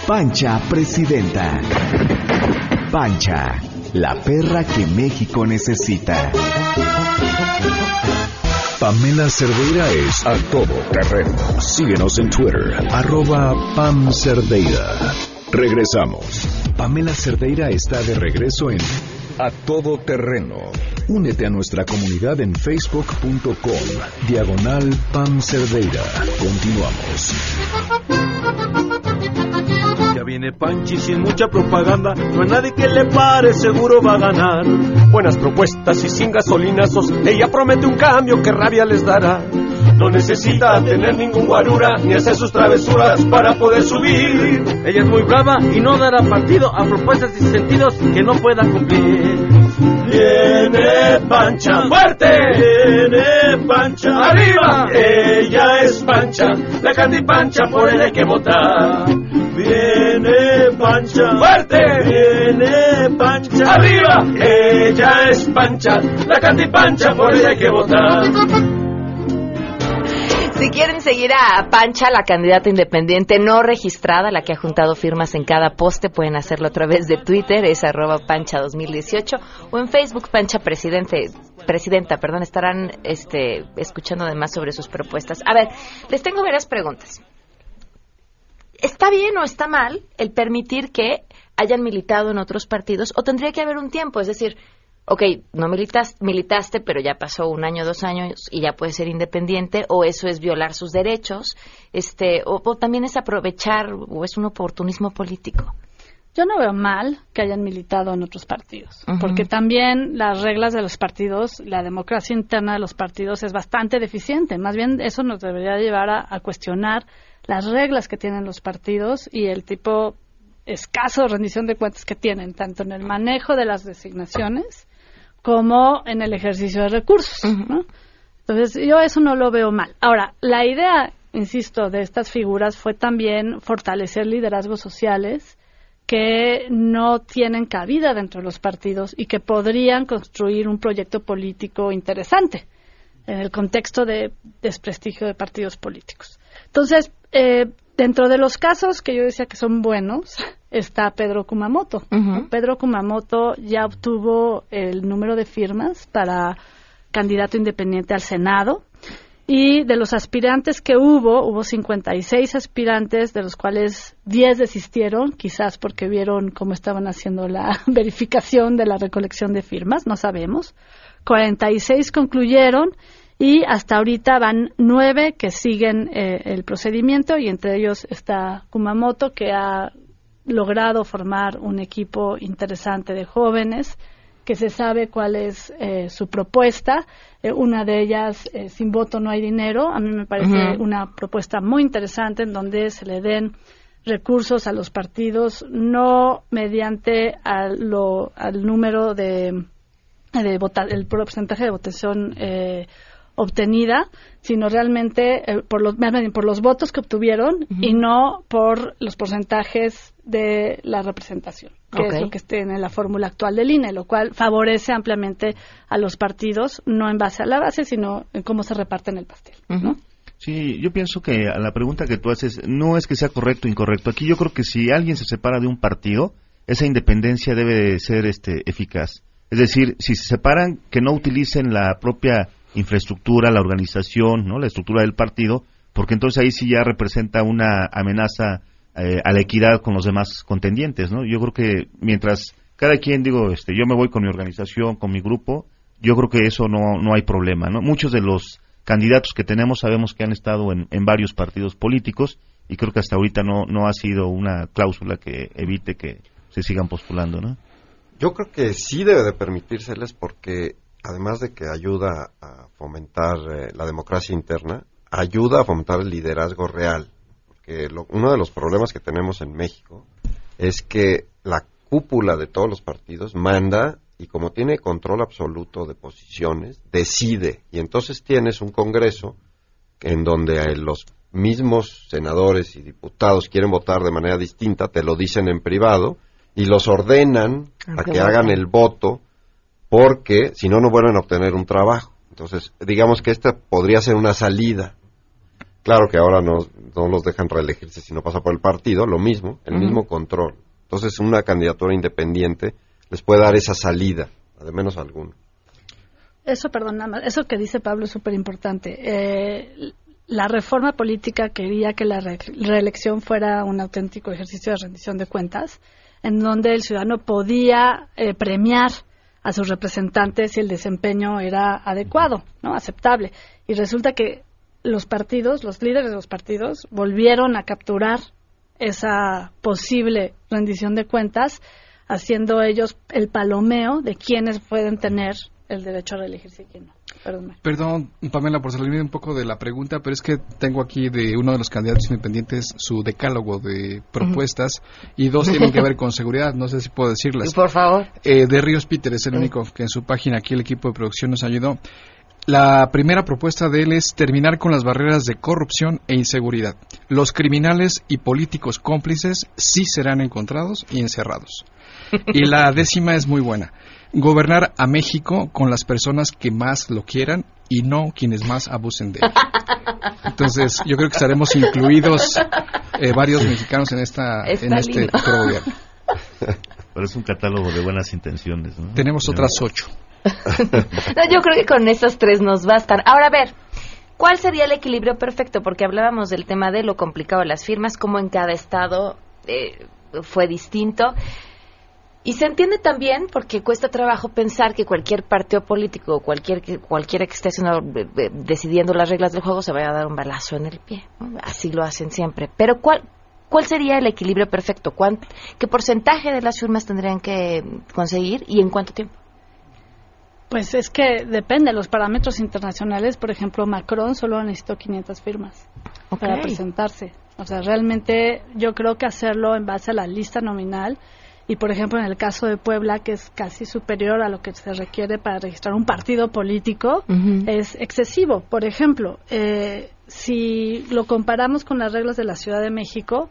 Pancha Presidenta. Pancha, la perra que México necesita. Pamela Cerdeira es a todo terreno. Síguenos en Twitter, arroba Pam Cerdeira. Regresamos. Pamela Cerdeira está de regreso en A Todo Terreno. Únete a nuestra comunidad en facebook.com, diagonal Pam Cerdeira. Continuamos. Ya viene Panchi sin mucha propaganda, no hay nadie que le pare, seguro va a ganar. Buenas propuestas y sin gasolinazos, ella promete un cambio que rabia les dará. No necesita tener ningún guarura ni hacer sus travesuras para poder subir. Ella es muy brava y no dará partido a propuestas y sentidos que no pueda cumplir. Viene Pancha fuerte, viene Pancha arriba. Ella es Pancha, la Candy Pancha, por ella hay que votar. Viene Pancha fuerte, viene Pancha arriba. Ella es Pancha, la Candy Pancha, por ella hay que votar. Si quieren seguir a Pancha, la candidata independiente no registrada, la que ha juntado firmas en cada poste, pueden hacerlo a través de Twitter, es arroba Pancha 2018, o en Facebook Pancha Presidente, Presidenta, perdón, estarán este, escuchando además sobre sus propuestas. A ver, les tengo varias preguntas. ¿Está bien o está mal el permitir que hayan militado en otros partidos o tendría que haber un tiempo? Es decir, ok, no militas, militaste, pero ya pasó un año, dos años y ya puedes ser independiente, o eso es violar sus derechos, este, o, o también es aprovechar, o es un oportunismo político. Yo no veo mal que hayan militado en otros partidos, porque también las reglas de los partidos, la democracia interna de los partidos es bastante deficiente. Más bien eso nos debería llevar a, a cuestionar las reglas que tienen los partidos y el tipo escaso de rendición de cuentas que tienen, tanto en el manejo de las designaciones como en el ejercicio de recursos. ¿no? Entonces, yo eso no lo veo mal. Ahora, la idea, insisto, de estas figuras fue también fortalecer liderazgos sociales que no tienen cabida dentro de los partidos y que podrían construir un proyecto político interesante en el contexto de desprestigio de partidos políticos. Entonces, eh, dentro de los casos que yo decía que son buenos, *laughs* está Pedro Kumamoto. Pedro Kumamoto ya obtuvo el número de firmas para candidato independiente al Senado. Y de los aspirantes que hubo, hubo 56 aspirantes, de los cuales 10 desistieron, quizás porque vieron cómo estaban haciendo la *laughs* verificación de la recolección de firmas, no sabemos. 46 concluyeron y hasta ahorita van nueve que siguen eh, el procedimiento y entre ellos está Kumamoto que ha logrado formar un equipo interesante de jóvenes que se sabe cuál es eh, su propuesta. Eh, una de ellas, eh, sin voto no hay dinero. A mí me parece una propuesta muy interesante en donde se le den recursos a los partidos, no mediante a lo- al número de, de vota- el porcentaje de votación eh, obtenida, sino realmente eh, por, los, más bien por los votos que obtuvieron y no por los porcentajes de la representación, que es lo que esté en la fórmula actual del INE, lo cual favorece ampliamente a los partidos, no en base a la base, sino en cómo se reparten el pastel. ¿no? Sí, yo pienso que a la pregunta que tú haces no es que sea correcto o incorrecto. Aquí yo creo que si alguien se separa de un partido, esa independencia debe de ser este, eficaz. Es decir, si se separan, que no utilicen la propia infraestructura, la organización, no, la estructura del partido, porque entonces ahí sí ya representa una amenaza eh, a la equidad con los demás contendientes, ¿no? Yo creo que mientras cada quien digo, este, yo me voy con mi organización, con mi grupo, yo creo que eso no, no hay problema, ¿no? Muchos de los candidatos que tenemos sabemos que han estado en, en varios partidos políticos y creo que hasta ahorita no, no ha sido una cláusula que evite que se sigan postulando, ¿no? Yo creo que sí debe de permitírseles porque además de que ayuda a fomentar eh, la democracia interna, ayuda a fomentar el liderazgo real. Porque lo- uno de los problemas que tenemos en México es que la cúpula de todos los partidos manda y como tiene control absoluto de posiciones, decide. Y entonces tienes un Congreso en donde los mismos senadores y diputados quieren votar de manera distinta, te lo dicen en privado y los ordenan a que hagan el voto porque si no, no vuelven a obtener un trabajo. Entonces, digamos que esta podría ser una salida. Claro que ahora no, no los dejan reelegirse si no pasa por el partido, lo mismo, el mismo control. Entonces, una candidatura independiente les puede dar esa salida, al menos alguno. Eso, perdón, nada más, eso que dice Pablo es súper importante. Eh, la reforma política quería que la re- reelección fuera un auténtico ejercicio de rendición de cuentas, en donde el ciudadano podía eh, premiar a sus representantes si el desempeño era adecuado, no aceptable. Y resulta que los partidos, los líderes de los partidos, volvieron a capturar esa posible rendición de cuentas, haciendo ellos el palomeo de quienes pueden tener el derecho a reelegirse y quién no. Perdón. Perdón, Pamela, por salirme un poco de la pregunta, pero es que tengo aquí de uno de los candidatos independientes su decálogo de propuestas y dos tienen que ver con *laughs* seguridad, no sé si puedo decirlas. Por favor. Eh, de Ríos Peter es el único que en su página aquí el equipo de producción nos ayudó. La primera propuesta de él es terminar con las barreras de corrupción e inseguridad. Los criminales y políticos cómplices sí serán encontrados y encerrados. Y la *laughs* décima es muy buena. Gobernar a México con las personas que más lo quieran y no quienes más abusen de él. *laughs* Entonces, yo creo que estaremos incluidos eh, varios mexicanos en esta Está en este gobierno. *laughs* Pero es un catálogo de buenas intenciones, ¿no? Tenemos otras ocho. *laughs* No, yo creo que con esas tres nos bastan. Ahora, a ver, ¿cuál sería el equilibrio perfecto? Porque hablábamos del tema de lo complicado de las firmas, cómo en cada estado eh, fue distinto. Y se entiende también porque cuesta trabajo pensar que cualquier partido político o cualquier, cualquiera que esté haciendo, eh, eh, decidiendo las reglas del juego se vaya a dar un balazo en el pie. Así lo hacen siempre. Pero ¿cuál, cuál sería el equilibrio perfecto? ¿Cuán- ¿Qué porcentaje de las firmas tendrían que conseguir y en cuánto tiempo? Pues es que depende, los parámetros internacionales, por ejemplo, Macron solo necesitó 500 firmas para presentarse. O sea, realmente yo creo que hacerlo en base a la lista nominal y, por ejemplo, en el caso de Puebla, que es casi superior a lo que se requiere para registrar un partido político, es excesivo. Por ejemplo, eh, si lo comparamos con las reglas de la Ciudad de México,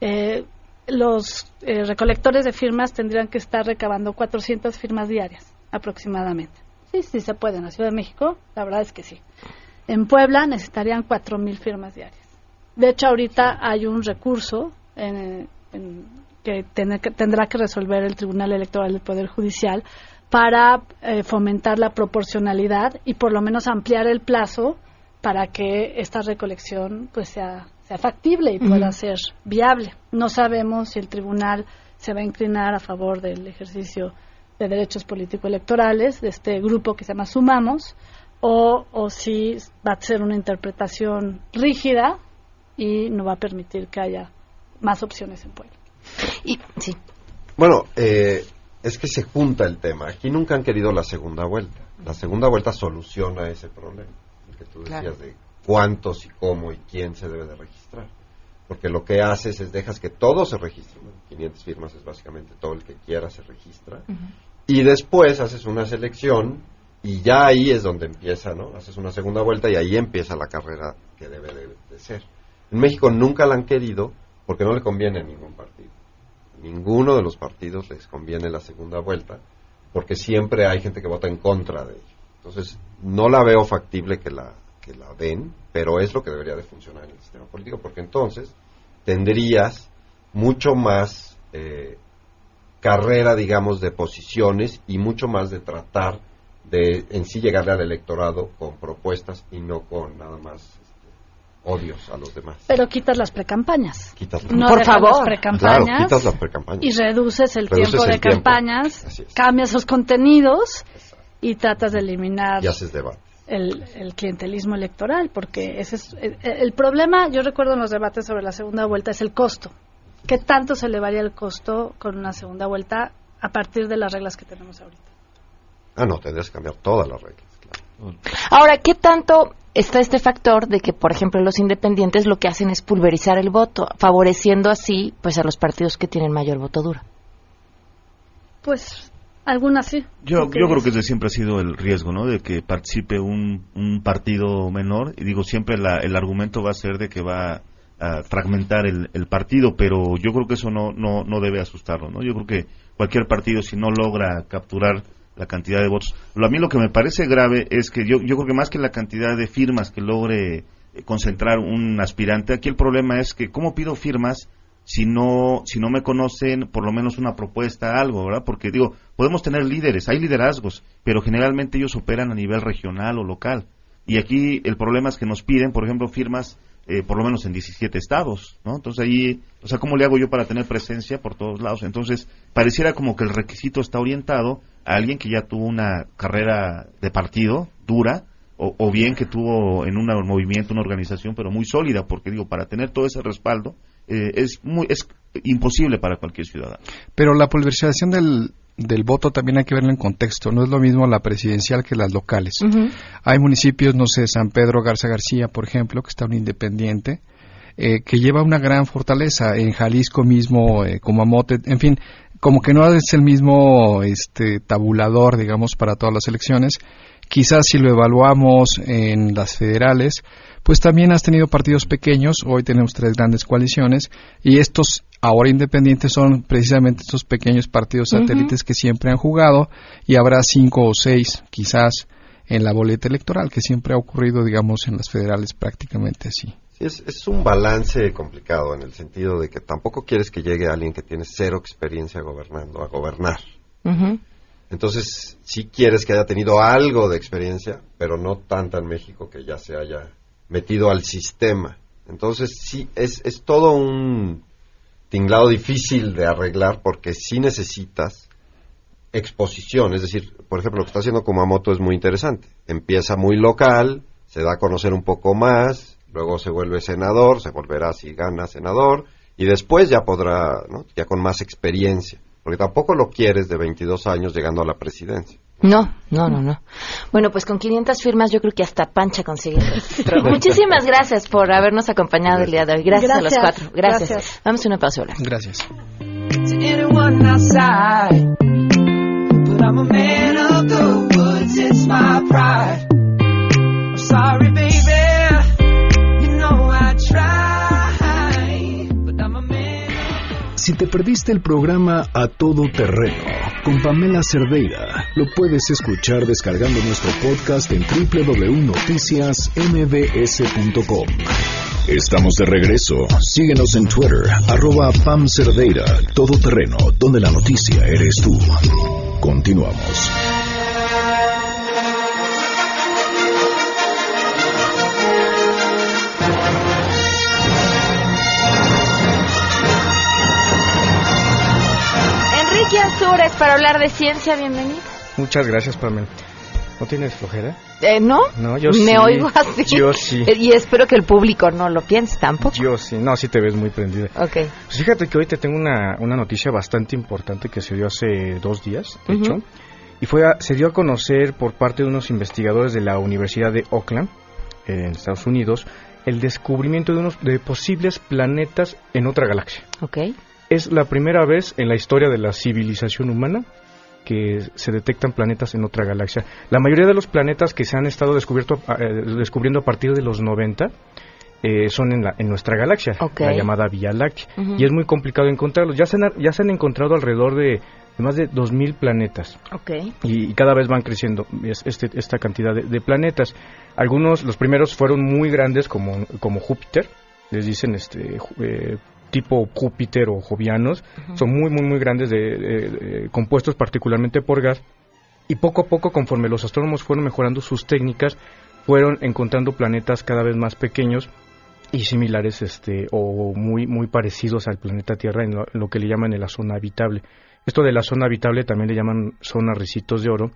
eh, los eh, recolectores de firmas tendrían que estar recabando 400 firmas diarias aproximadamente. Sí, sí se puede en la Ciudad de México, la verdad es que sí. En Puebla necesitarían 4.000 firmas diarias. De hecho, ahorita hay un recurso en- en- que, tiene que- tendrá que resolver el Tribunal Electoral del Poder Judicial para eh, fomentar la proporcionalidad y por lo menos ampliar el plazo para que esta recolección pues sea, sea factible y pueda ser viable. No sabemos si el tribunal se va a inclinar a favor del ejercicio de derechos político-electorales de este grupo que se llama Sumamos o, o si va a ser una interpretación rígida y no va a permitir que haya más opciones en Puebla. Y, sí. Bueno, eh, es que se junta el tema. Aquí nunca han querido la segunda vuelta. La segunda vuelta soluciona ese problema. El que tú decías Claro. de cuántos y cómo y quién se debe de registrar. Porque lo que haces es dejas que todos se registren. Bueno, 500 firmas es básicamente todo el que quiera se registra. Y después haces una selección y ya ahí es donde empieza, ¿no? Haces una segunda vuelta y ahí empieza la carrera que debe de, de ser. En México nunca la han querido porque no le conviene a ningún partido. Ninguno de los partidos les conviene la segunda vuelta porque siempre hay gente que vota en contra de ello. Entonces, no la veo factible que la, que la den, pero es lo que debería de funcionar en el sistema político porque entonces tendrías mucho más eh, carrera, digamos, de posiciones y mucho más de tratar de en sí llegarle al electorado con propuestas y no con nada más odios a los demás. Pero quitas las precampañas. Quitas No Por favor. las precampañas Claro, quitas las precampañas. y reduces el Reduces tiempo el de tiempo. campañas, cambias los contenidos y tratas de eliminar Y haces debate. el, el clientelismo electoral, porque ese es el, el problema, yo recuerdo en los debates sobre la segunda vuelta, es el costo. ¿Qué tanto se elevaría el costo con una segunda vuelta a partir de las reglas que tenemos ahorita? Ah, no, tendrías que cambiar todas las reglas. Ahora, ¿qué tanto está este factor de que, por ejemplo, los independientes lo que hacen es pulverizar el voto, favoreciendo así pues a los partidos que tienen mayor voto duro? Pues algunas sí. Yo, ¿Tú qué yo creo que desde siempre ha sido el riesgo, ¿no? De que participe un, un partido menor. Y digo, siempre la- el argumento va a ser de que va a fragmentar el, el partido, pero yo creo que eso no, no, no debe asustarlo, ¿no? Yo creo que cualquier partido, si no logra capturar la cantidad de votos. Lo, a mí lo que me parece grave es que yo, yo creo que más que la cantidad de firmas que logre eh, concentrar un aspirante, aquí el problema es que cómo pido firmas si no si no me conocen por lo menos una propuesta algo verdad porque digo podemos tener líderes hay liderazgos pero generalmente ellos operan a nivel regional o local y aquí el problema es que nos piden por ejemplo firmas eh, por lo menos en 17 estados no entonces ahí o sea cómo le hago yo para tener presencia por todos lados entonces pareciera como que el requisito está orientado a alguien que ya tuvo una carrera de partido dura o, o bien que tuvo en un movimiento, una organización, pero muy sólida, porque digo, para tener todo ese respaldo eh, es muy es imposible para cualquier ciudadano. Pero la pulverización del, del voto también hay que verlo en contexto. No es lo mismo la presidencial que las locales. Hay municipios, no sé, San Pedro Garza García, por ejemplo, que está un independiente, eh, que lleva una gran fortaleza. En Jalisco mismo, eh, como Amote, en fin, como que no es el mismo este, tabulador, digamos, para todas las elecciones. Quizás si lo evaluamos en las federales, pues también has tenido partidos pequeños, hoy tenemos tres grandes coaliciones, y estos ahora independientes son precisamente estos pequeños partidos satélites que siempre han jugado, y habrá cinco o seis quizás en la boleta electoral, que siempre ha ocurrido, digamos, en las federales prácticamente así. Sí, es, es un balance complicado en el sentido de que tampoco quieres que llegue alguien que tiene cero experiencia gobernando a gobernar. Entonces, sí quieres que haya tenido algo de experiencia, pero no tanta en México que ya se haya metido al sistema. Entonces, sí, es, es todo un tinglado difícil de arreglar porque sí necesitas exposición. Es decir, por ejemplo, lo que está haciendo Kumamoto es muy interesante. Empieza muy local, se da a conocer un poco más, luego se vuelve senador, se volverá si gana senador, y después ya podrá, ¿no? ya con más experiencia. Porque tampoco lo quieres de 22 años llegando a la presidencia. No, no, no, no. Bueno, pues con 500 firmas yo creo que hasta Pancha consigue. *laughs* Muchísimas gracias por habernos acompañado el día de hoy. Gracias, a los cuatro. Gracias. Vamos a una pausa. Gracias. to anyone outside. But I'm a man of the woods, it's my pride. Si te perdiste el programa A Todo Terreno con Pamela Cerdeira, lo puedes escuchar descargando nuestro podcast en www.noticiasmbs.com. Estamos de regreso. Síguenos en Twitter, arroba Pam Cerdeira, Todo Terreno, donde la noticia eres tú. Continuamos. Azures para hablar de ciencia, bienvenido. Muchas gracias, Pamela. ¿No tienes flojera? Eh, ¿No? No, yo Me sí. oigo así. Yo sí. *laughs* Y espero que el público no lo piense tampoco. Yo sí. No, sí te ves muy prendida. Ok. Pues fíjate que hoy te tengo una, una noticia bastante importante que se dio hace dos días, de Ujú. hecho. Y fue a- se dio a conocer por parte de unos investigadores de la Universidad de Oakland, en Estados Unidos, el descubrimiento de unos de posibles planetas en otra galaxia. Ok. Es la primera vez en la historia de la civilización humana que se detectan planetas en otra galaxia. La mayoría de los planetas que se han estado descubierto, eh, descubriendo a partir de los 90 eh, son en, la, en nuestra galaxia, la llamada Vía Láctea. Y es muy complicado encontrarlos. Ya se han, ya se han encontrado alrededor de, de más de 2.000 planetas Ok. y, y cada vez van creciendo es- este- esta cantidad de, de planetas. Algunos, los primeros fueron muy grandes como, como Júpiter, les dicen este eh, tipo Júpiter o jovianos, son muy muy muy grandes, de, de- de- compuestos particularmente por gas. Y poco a poco, conforme los astrónomos fueron mejorando sus técnicas, fueron encontrando planetas cada vez más pequeños y similares este o muy muy parecidos al planeta Tierra en lo, en lo que le llaman en la zona habitable. Esto de la zona habitable también le llaman zona Ricitos de Oro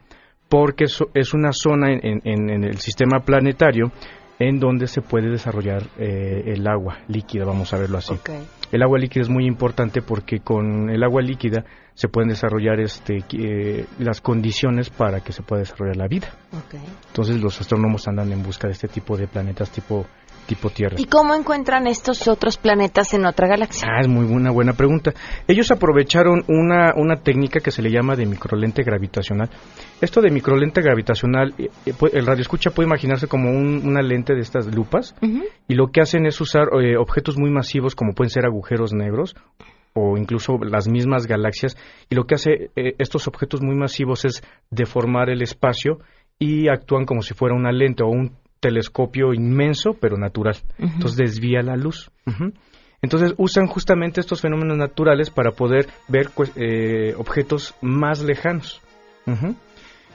porque es una zona en, en- el sistema planetario en donde se puede desarrollar eh, el agua líquida, vamos a verlo así. El agua líquida es muy importante porque con el agua líquida se pueden desarrollar este, eh, las condiciones para que se pueda desarrollar la vida. Entonces los astrónomos andan en busca de este tipo de planetas tipo, tipo Tierra. ¿Y cómo encuentran estos otros planetas en otra galaxia? Ah, es muy buena, buena pregunta. Ellos aprovecharon una, una técnica que se le llama de microlente gravitacional. Esto de microlente gravitacional, eh, eh, el radioescucha puede imaginarse como un- una lente de estas lupas y lo que hacen es usar eh, objetos muy masivos como pueden ser agujeros negros o incluso las mismas galaxias y lo que hace eh, estos objetos muy masivos es deformar el espacio y actúan como si fuera una lente o un telescopio inmenso pero natural. Entonces desvía la luz. Ujú. Entonces usan justamente estos fenómenos naturales para poder ver pues, eh, objetos más lejanos. Ujú.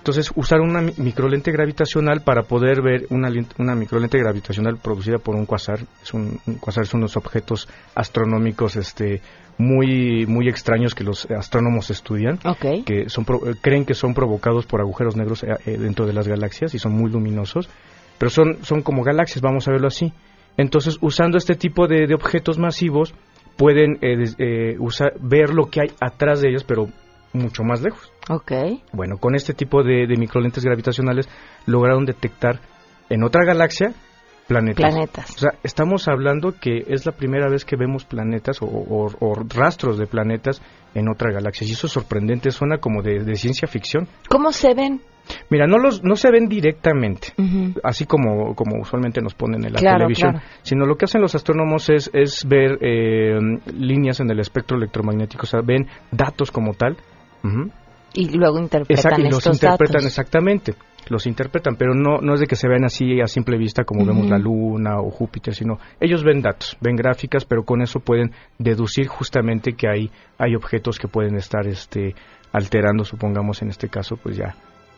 Entonces usar una mi- microlente gravitacional para poder ver una, una microlente gravitacional producida por un quasar. Es un, un quasar son unos objetos astronómicos este, muy, muy extraños que los astrónomos estudian. Que son, eh, creen que son provocados por agujeros negros eh, eh, dentro de las galaxias y son muy luminosos. Pero son, son como galaxias, vamos a verlo así. Entonces, usando este tipo de, de objetos masivos, pueden eh, eh, usar, ver lo que hay atrás de ellos, pero mucho más lejos. Ok. Bueno, con este tipo de, de microlentes gravitacionales lograron detectar en otra galaxia planetas. Planetas. O sea, estamos hablando que es la primera vez que vemos planetas o, o- o rastros de planetas en otra galaxia. Y eso es sorprendente, suena como de, de ciencia ficción. ¿Cómo se ven? Mira, no, los, no se ven directamente, así como, como usualmente nos ponen en la Claro, televisión, claro. sino lo que hacen los astrónomos es, es ver eh, líneas en el espectro electromagnético, o sea, ven datos como tal. Ujú. Y luego interpretan Exacto, y los interpretan datos. exactamente, los interpretan, pero no, no es de que se vean así a simple vista como vemos la Luna o Júpiter, sino ellos ven datos, ven gráficas, pero con eso pueden deducir justamente que hay, hay objetos que pueden estar este, alterando, supongamos en este caso, pues ya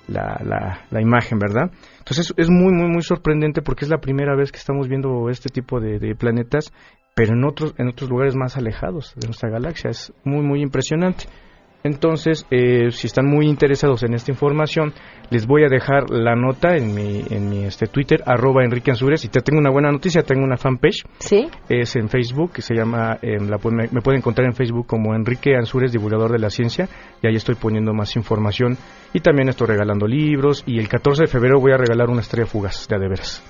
la, la, la imagen, ¿verdad? Entonces es muy, muy, muy sorprendente porque es la primera vez que estamos viendo este tipo de, de planetas pero en otros, en otros lugares más alejados de nuestra galaxia. Es muy, muy impresionante. Entonces, eh, si están muy interesados en esta información, les voy a dejar la nota en mi, en mi este, Twitter, arroba Enrique Ansures. Y te tengo una buena noticia, tengo una fanpage. Sí. Es en Facebook, que se llama, eh, la, me, me pueden encontrar en Facebook como Enrique Ansures, divulgador de la ciencia. Y ahí estoy poniendo más información. Y también estoy regalando libros. Y el 14 de febrero voy a regalar una estrella fugaz de adeveras.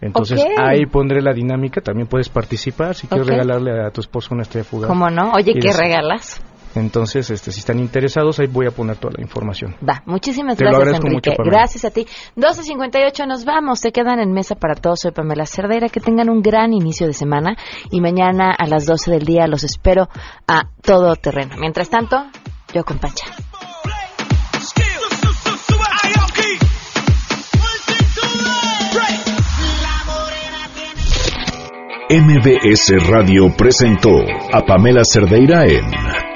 Entonces ahí pondré la dinámica, también puedes participar si quieres regalarle a tu esposo una estrella fugaz. ¿Cómo no? Oye, ¿qué regalas? Entonces, este, si están interesados, ahí voy a poner toda la información. Va, muchísimas Te lo gracias, agradezco Enrique. mucho, gracias a ti. 12.58 nos vamos. Se quedan en mesa para todos. Soy Pamela Cerdeira. Que tengan un gran inicio de semana. Y mañana a las 12 del día los espero a todo terreno. Mientras tanto, yo con Pancha. MBS Radio presentó a Pamela Cerdeira en